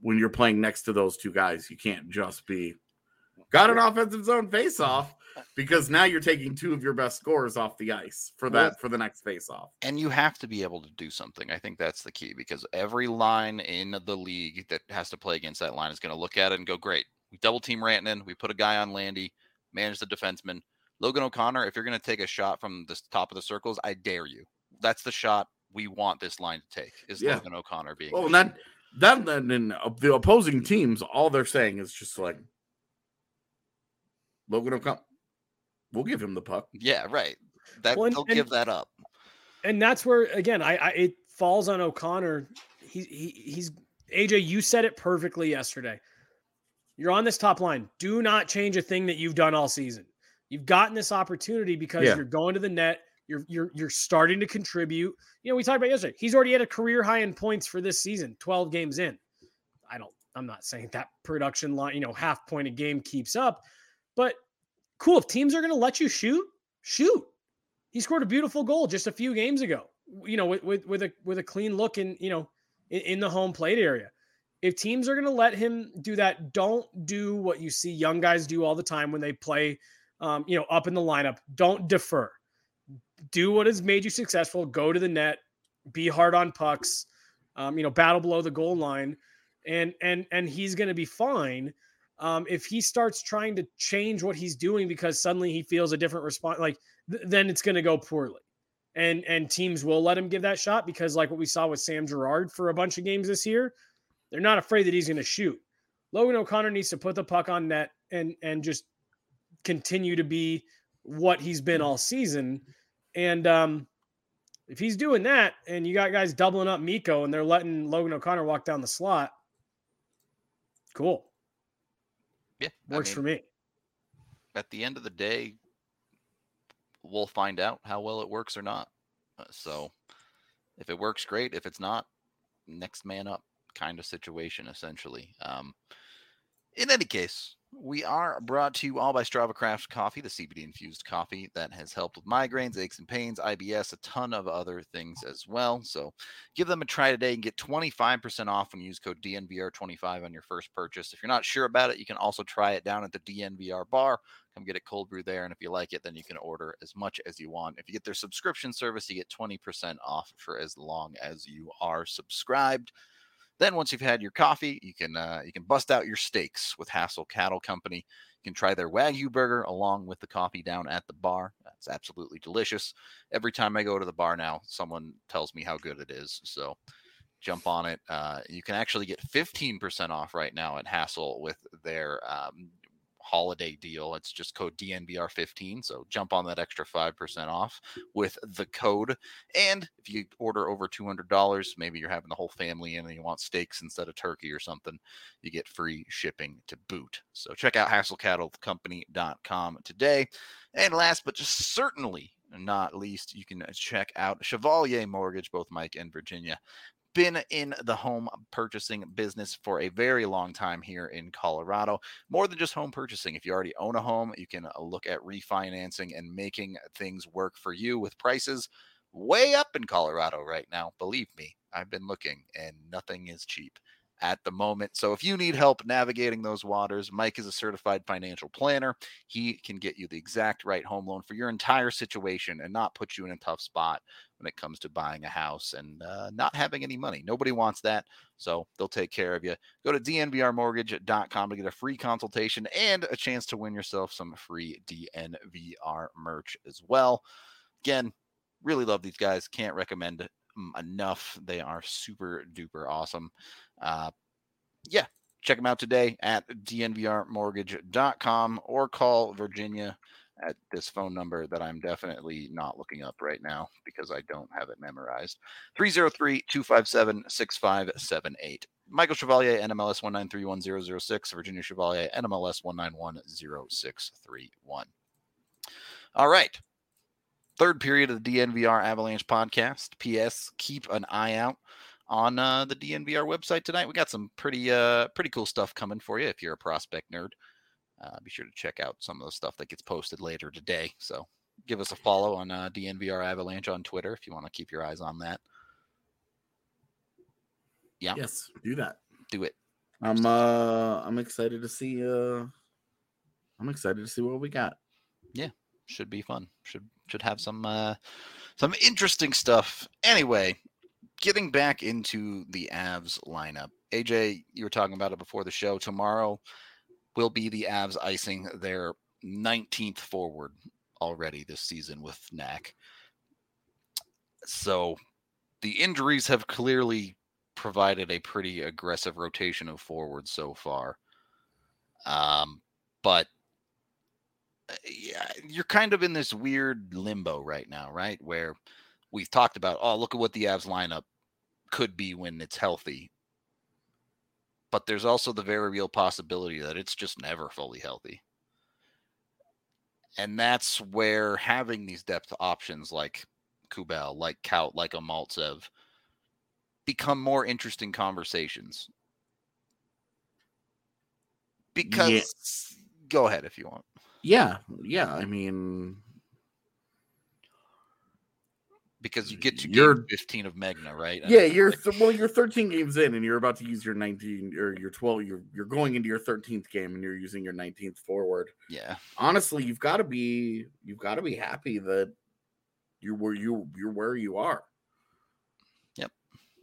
when you're playing next to those two guys, you can't just be got an offensive zone face off because now you're taking two of your best scorers off the ice for that well, for the next face off. And you have to be able to do something. I think that's the key because every line in the league that has to play against that line is going to look at it and go, "Great, we double team Rantanen, we put a guy on Landy, manage the defenseman. Logan O'Connor, if you're going to take a shot from the top of the circles, I dare you. That's the shot we want this line to take. Is yeah. Logan O'Connor being? Well, that that then uh, the opposing teams, all they're saying is just like Logan O'Connor. We'll give him the puck. Yeah, right. That well, and, they'll and, give that up. And that's where again, I, I it falls on O'Connor. He, he he's AJ. You said it perfectly yesterday. You're on this top line. Do not change a thing that you've done all season. You've gotten this opportunity because yeah. you're going to the net. You're you're you're starting to contribute. You know, we talked about yesterday. He's already at a career high in points for this season, 12 games in. I don't I'm not saying that production line, you know, half point a game keeps up, but cool. If teams are going to let you shoot, shoot. He scored a beautiful goal just a few games ago. You know, with with, with a with a clean look in, you know, in, in the home plate area. If teams are going to let him do that, don't do what you see young guys do all the time when they play, um, you know, up in the lineup. Don't defer. Do what has made you successful. Go to the net. Be hard on pucks. Um, you know, battle below the goal line, and and and he's going to be fine. Um, if he starts trying to change what he's doing because suddenly he feels a different response, like th- then it's going to go poorly. And and teams will let him give that shot because like what we saw with Sam Girard for a bunch of games this year, they're not afraid that he's going to shoot. Logan O'Connor needs to put the puck on net and and just continue to be what he's been all season. And um, if he's doing that, and you got guys doubling up Mikko, and they're letting Logan O'Connor walk down the slot, cool. Yeah, works I mean, for me. At the end of the day, we'll find out how well it works or not. Uh, so, if it works, great. If it's not, next man up kind of situation, essentially. Um, in any case, we are brought to you all by Strava Craft Coffee, the CBD infused coffee that has helped with migraines, aches and pains, IBS, a ton of other things as well. So give them a try today and get 25% off when you use code DNVR25 on your first purchase. If you're not sure about it, you can also try it down at the DNVR bar. Come get a cold brew there. And if you like it, then you can order as much as you want. If you get their subscription service, you get 20% off for as long as you are subscribed. Then once you've had your coffee, you can uh, you can bust out your steaks with Hassel Cattle Company. You can try their Wagyu burger along with the coffee down at the bar. That's absolutely delicious. Every time I go to the bar now, someone tells me how good it is. So jump on it. Uh, you can actually get 15% off right now at Hassel with their um, holiday deal. It's just code DNVR15. So jump on that extra 5% off with the code. And if you order over $200, maybe you're having the whole family in and you want steaks instead of turkey or something, you get free shipping to boot. So check out hasslecattlecompany.com today. And last but just certainly not least, you can uh, check out Chevalier Mortgage, both Mike and Virginia been in the home purchasing business for a very long time here in Colorado. More than just home purchasing. If you already own a home, you can uh, look at refinancing and making things work for you with prices way up in Colorado right now. Believe me, I've been looking and nothing is cheap at the moment. So if you need help navigating those waters, Mike is a certified financial planner. He can get you the exact right home loan for your entire situation and not put you in a tough spot when it comes to buying a house and uh, not having any money. Nobody wants that. So they'll take care of you. Go to dnvrmortgage.com to get a free consultation and a chance to win yourself some free DNVR merch as well. Again, really love these guys. Can't recommend enough. They are super duper awesome. Uh, yeah, check them out today at dnvrmortgage.com or call Virginia at this phone number that I'm definitely not looking up right now because I don't have it memorized 303 257 6578. Michael Chevalier, NMLS 1931006, Virginia Chevalier, NMLS 1910631. All right. Third period of the DNVR Avalanche podcast. P.S. Keep an eye out on uh, the DNVR website tonight. We got some pretty uh, pretty cool stuff coming for you if you're a prospect nerd. Uh, be sure to check out some of the stuff that gets posted later today. So give us a follow on uh, DNVR Avalanche on Twitter if you want to keep your eyes on that. Yeah, Yes, do that. do it. I'm uh I'm excited to see uh I'm excited to see what we got. Yeah, should be fun. Should should have some uh some interesting stuff. Anyway, getting back into the Avs lineup. AJ, you were talking about it before the show. Tomorrow will be the Avs icing their 19th forward already this season with Knack. So the injuries have clearly provided a pretty aggressive rotation of forwards so far. Um, but uh, yeah, you're kind of in this weird limbo right now, right? Where we've talked about, oh, look at what the Avs lineup could be when it's healthy. But there's also the very real possibility that it's just never fully healthy. And that's where having these depth options like Kubel, like Kaut, like a Maltsev become more interesting conversations. Because go ahead if you want. Yeah, yeah. I mean, Because you get to You're- 15 of Magna, right? And yeah, you're well, you're 13 games in, and you're about to use your 19 or your 12. You're you're going into your 13th game, and you're using your 19th forward. yeah. Honestly, you've got to be you've got to be happy that you're where you you're where you are. Yep.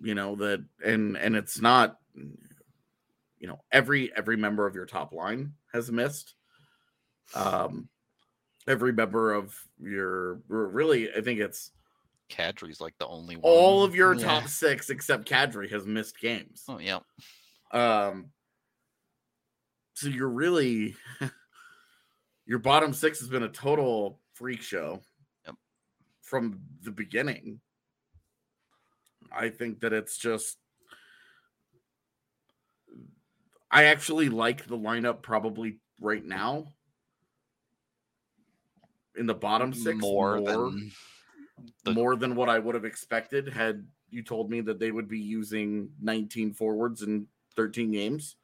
You know that, and and it's not. You know, every every member of your top line has missed. Um, every member of your really, I think it's Kadri's like the only one. all of your Yeah. top six except Kadri has missed games. Oh, yeah. Um, so you're really your bottom six has been a total freak show Yep. from the beginning. I think that it's just. I actually like the lineup probably right now. In the bottom six, more, more than the- more than what I would have expected had you told me that they would be using 19 forwards in 13 games.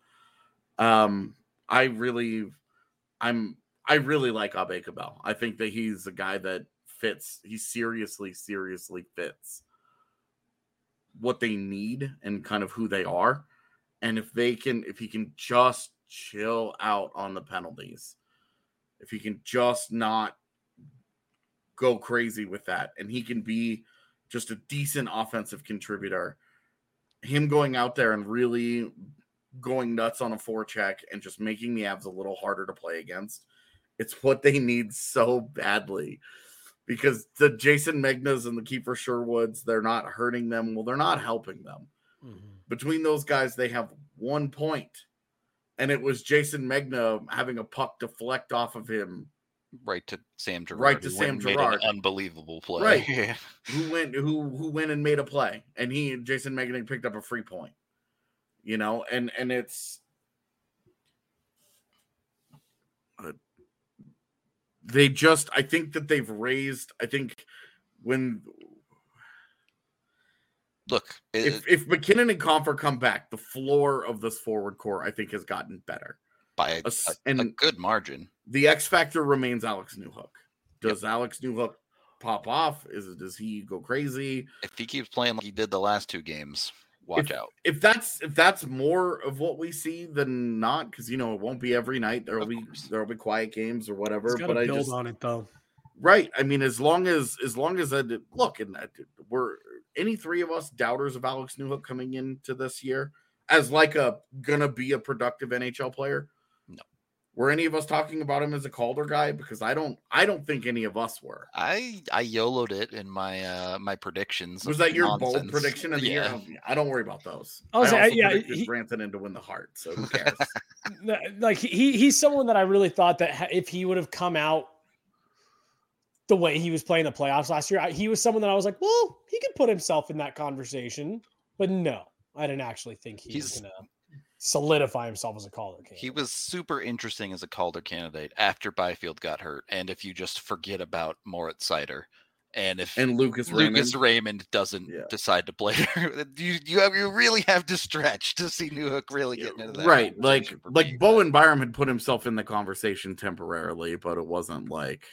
Um, I really, I'm, I really like Aube-Kubel. I think that he's a guy that fits. He seriously, seriously fits what they need and kind of who they are. And if they can, if he can just chill out on the penalties, if he can just not go crazy with that and he can be just a decent offensive contributor. Him going out there and really going nuts on a forecheck and just making the Avs a little harder to play against it's what they need so badly. Because the Jason Megnas and the Kiefer Sherwoods they're not hurting them. Well they're not helping them. Mm-hmm. Between those guys they have one point. And it was Jason Megna having a puck deflect off of him right to Sam Girard. Right to Sam and made Girard. An unbelievable play. Right. Yeah. who went who who went and made a play and he Jason Megna picked up a free point you know and and it's uh, they just I think that they've raised I think when Look, it, if if MacKinnon and Compher come back the floor of this forward core I think has gotten better by a, a s- a- a and- a good margin. The X factor remains Alex Newhook does Alex Newhook pop off is it does he go crazy If he keeps playing like he did the last two games, watch If- out. if that's if that's more of what we see than not because you know it won't be every night there'll Of be course. there'll be quiet games or whatever He's but i build just on it though. right i mean as long as as long as i did look and that we're any three of us doubters of alex newhook coming into this year as like a gonna be a productive nhl player No. Were any of us talking about him as a calder guy because i don't i don't think any of us were I I YOLO'd it in my uh my predictions. was that your bold prediction of the yeah. year? I don't worry about those. I was I like, also yeah, predicted he- Branson to win the Hart, so who cares? Like he he's someone that I really thought that if he would have come out the way he was playing the playoffs last year, I, he was someone that I was like, well, he could put himself in that conversation. But no, I didn't actually think he was He's- gonna solidify himself as a Calder. He was super interesting as a Calder candidate after Byfield got hurt, and if you just forget about Moritz Seider, And if And Lucas Raymond. Lucas Raymond doesn't Yeah. decide to play you you have you really have to stretch to see Newhook really getting into that. right. Like like me, but- Bowen Byram had put himself in the conversation temporarily, but it wasn't like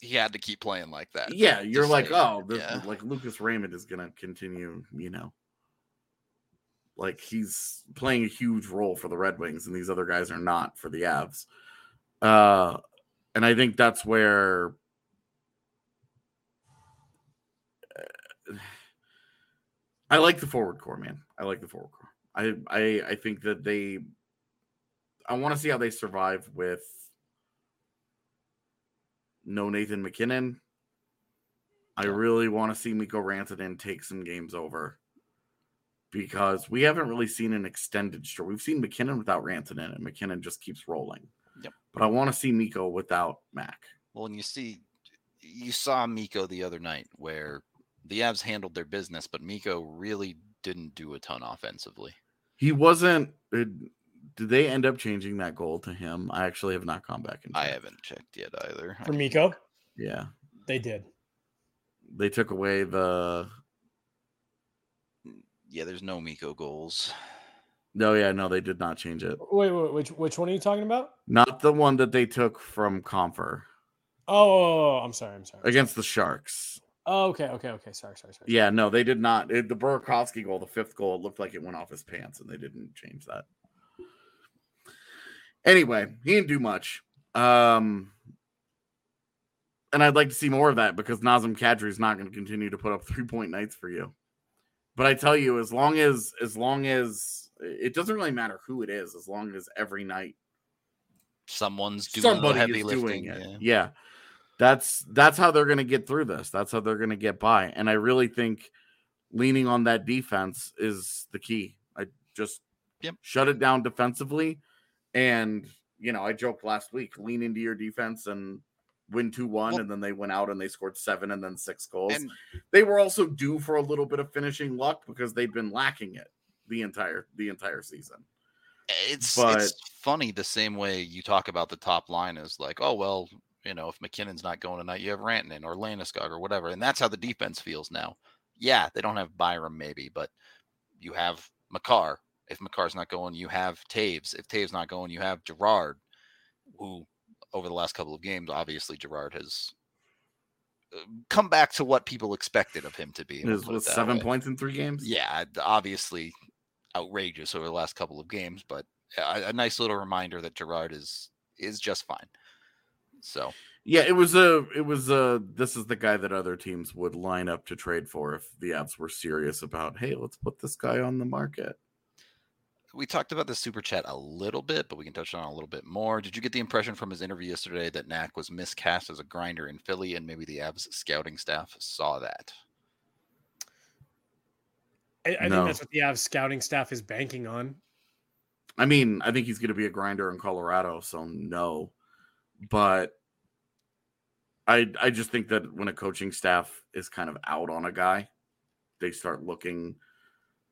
he had to keep playing like that. yeah, you're like, stay. oh, this, yeah. like Lucas Raymond is gonna continue, you know. Like he's playing a huge role for the Red Wings, and these other guys are not for the Avs. Uh and I think that's where uh, I like the forward core, man. I like the forward core. I I I think that they I want to see how they survive with no Nathan MacKinnon. I really want to see Mikko Rantanen take some games over because we haven't really seen an extended stretch. We've seen MacKinnon without Rantanen, and MacKinnon just keeps rolling. Yep. But I want to see Mikko without Mac. Well, and you see, you saw Mikko the other night where the Avs handled their business, but Mikko really didn't do a ton offensively. He wasn't. Did, did they end up changing that goal to him? I actually have not gone back and I haven't checked yet either. For Mikko, Yeah, they did. they took away the. Yeah, there's no Mikko goals. No, yeah, no, they did not change it. Wait, wait, which which one are you talking about? Not the one that they took from Compher Oh, I'm sorry, I'm sorry. against the Sharks. Oh, okay, okay, okay. Sorry, sorry, sorry. Yeah, no, they did not. It, the Burakovsky goal, the fifth goal, it looked like it went off his pants, and they didn't change that. Anyway, he didn't do much. Um, and I'd like to see more of that because Nazem Kadri is not going to continue to put up three point nights for you. But I tell you, as long as as long as it doesn't really matter who it is, as long as every night Someone's doing somebody heavy is lifting. doing it. yeah. Yeah. That's that's how they're going to get through this. That's how they're going to get by. And I really think leaning on that defense is the key. I just Yep. shut it down defensively and you know, I joked last week, lean into your defense and win 2-1 Well- and then they went out and they scored 7 and then 6 goals. And they were also due for a little bit of finishing luck because they'd been lacking it the entire the entire season. it's But- it's funny the same way you talk about the top line is like, oh well, you know, if MacKinnon's not going tonight, you have Rantanen or Landeskog or whatever, and that's how the defense feels now. Yeah, they don't have Byram maybe, but you have Makar. If Makar's not going, you have Toews. If Toews not going, you have Girard, who over the last couple of games, obviously Girard has uh, come back to what people expected of him to be. It was put with 7 way. points in 3 games. Yeah, obviously outrageous over the last couple of games, but a, a nice little reminder that Girard is is just fine. So Yeah, it was a it was a this is the guy that other teams would line up to trade for if the Avs were serious about, hey, let's put this guy on the market. We talked about the super chat a little bit, but we can touch on it a little bit more. Did you get the impression from his interview yesterday that Knack was miscast as a grinder in Philly, and maybe the Avs scouting staff saw that? I, I No. think that's what the Avs scouting staff is banking on. I mean, I think he's going to be a grinder in Colorado, so no. But I I just think that when a coaching staff is kind of out on a guy, they start looking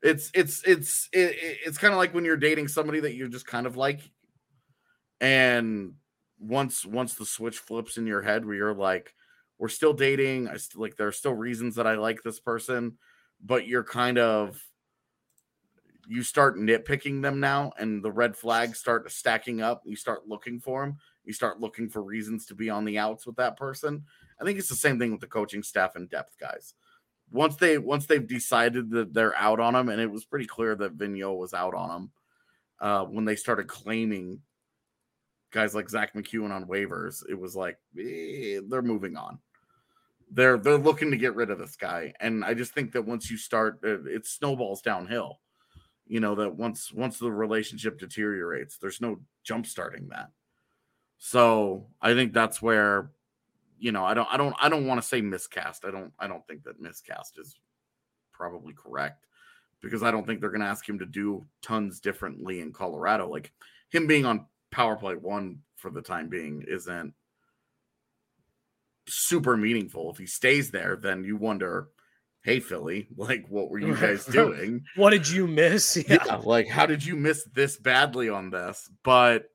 it's it's it's it, it- it's kind of like when you're dating somebody that you're just kind of like and once once the switch flips in your head where you're like we're still dating i still like there are still reasons that i like this person but you're kind of you start nitpicking them now and the red flags start stacking up you start looking for them you start looking for reasons to be on the outs with that person. I think it's the same thing with the coaching staff and depth guys once they once they've decided that they're out on him and it was pretty clear that Vigneault was out on him uh when they started claiming guys like Zack MacEwen on waivers it was like eh, they're moving on. They're they're looking to get rid of this guy. And i just think that once you start uh, it snowballs downhill you know that once once the relationship deteriorates there's no jump starting that. So i think that's where you know i don't i don't i don't want to say miscast i don't i don't think that miscast is probably correct because i don't think they're going to ask him to do tons differently in colorado like him being on power play one for the time being isn't super meaningful if he stays there then you wonder hey philly like what were you guys doing What did you miss? Yeah. yeah. like how did you miss this badly on this but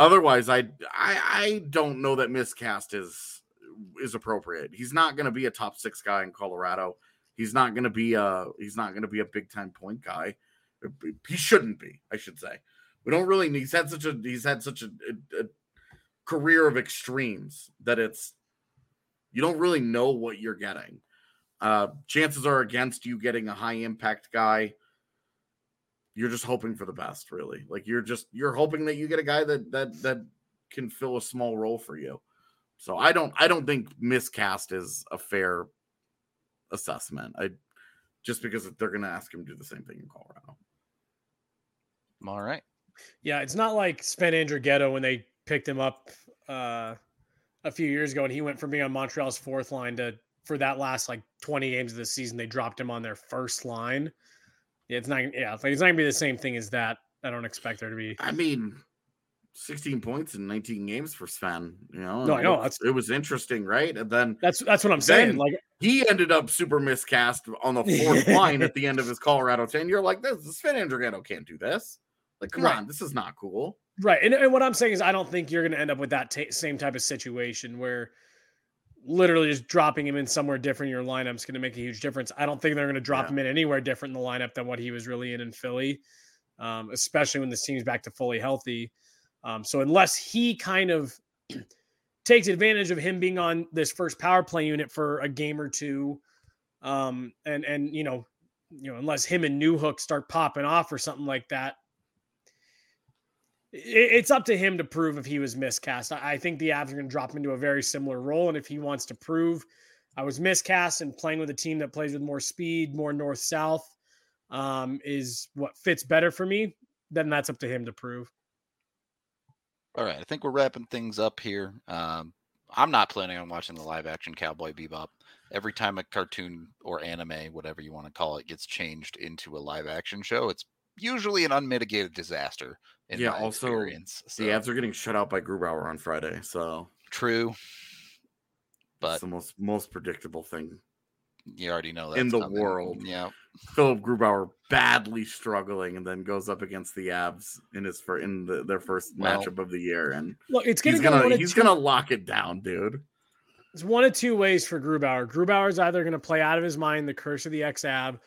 otherwise i i i don't know that miscast is is appropriate. He's not going to be a top six guy in Colorado. He's not going to be a he's not going to be a big time point guy. He shouldn't be, I should say. We don't really. He's had such a he's had such a, a, a career of extremes that it's you don't really know what you're getting. Uh, chances are against you getting a high impact guy. You're just hoping for the best, really. Like you're just you're hoping that you get a guy that that that can fill a small role for you. So I don't I don't think miscast is a fair assessment. I just because they're going to ask him to do the same thing in Colorado. All right. Yeah, it's not like Sven Andrighetto when they picked him up uh, a few years ago, and he went from being on Montreal's fourth line to for that last like 20 games of the season, they dropped him on their first line. Yeah, it's not. Yeah, it's, like, it's not gonna be the same thing as that. I don't expect there to be. I mean, 16 points in 19 games for Sven. You know, no, I know it, it was interesting, right? And then that's that's what I'm saying. Like he ended up super miscast on the fourth line at the end of his Colorado tenure. Like this, Sven Andrighetto can't do this. Like, come right. on, this is not cool. Right. And, and what I'm saying is, I don't think you're going to end up with that t- same type of situation where literally just dropping him in somewhere different in your lineup is going to make a huge difference. I don't think they're going to drop yeah. him in anywhere different in the lineup than what he was really in in Philly, um, especially when this team's back to fully healthy. Um, so unless he kind of takes advantage of him being on this first power play unit for a game or two, um, and and you know, you know, unless him and Newhook start popping off or something like that, it's up to him to prove if he was miscast. I think the Avs are going to drop him into a very similar role. And if he wants to prove I was miscast and playing with a team that plays with more speed, more north south, um, is what fits better for me, then that's up to him to prove. All right. I think we're wrapping things up here. Um, I'm not planning on watching the live action Cowboy Bebop. Every time a cartoon or anime, whatever you want to call it, gets changed into a live action show, it's usually an unmitigated disaster. yeah, also, experience. So. the Avs are getting shut out by Grubauer on Friday. So true, but it's the most most predictable thing you already know that in the coming. world. Yeah, Philipp Grubauer badly struggling, and then goes up against the Avs in his for in the, their first well, matchup of the year. And look, it's gonna he's gonna he's two, gonna lock it down, dude. It's one of two ways for Grubauer. Grubauer is either gonna play out of his mind the curse of the X Av,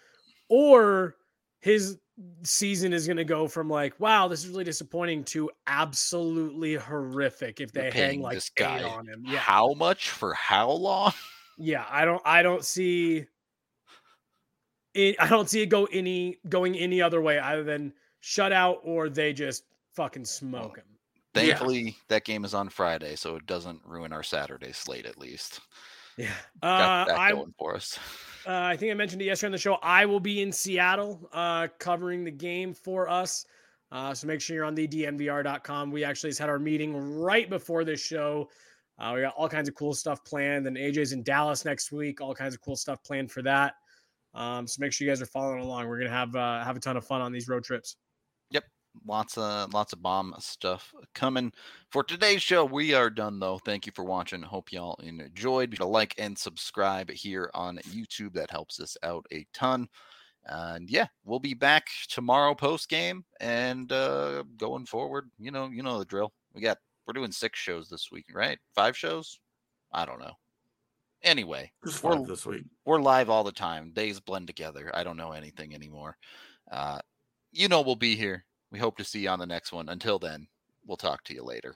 or his season is going to go from like, wow, this is really disappointing to absolutely horrific if they hang like this guy on him. Yeah. How much for how long? Yeah, I don't I don't see it I don't see it go any going any other way other than shutout or they just fucking smoke him. Thankfully, yeah. that game is on Friday, so it doesn't ruin our Saturday slate at least. Yeah. Got uh, that going for us. Uh, I think I mentioned it yesterday on the show. I will be in Seattle uh, covering the game for us. Uh, so make sure you're on the dnvr.com. We actually just had our meeting right before this show. Uh, we got all kinds of cool stuff planned. And AJ's in Dallas next week. All kinds of cool stuff planned for that. Um, so make sure you guys are following along. We're gonna have uh, have a ton of fun on these road trips lots of lots of bomb stuff coming for today's show. We are done though. Thank you for watching. Hope y'all enjoyed. Be sure to like and subscribe here on youtube. That helps us out a ton. And yeah we'll be back tomorrow post game and uh going forward. You know you know the drill. We got we're doing six shows this week right? Five shows? I don't know. Anyway we're, this week. we're live all the time. Days blend together. I don't know anything anymore. Uh you know we'll be here we hope to see you on the next one. Until then, we'll talk to you later.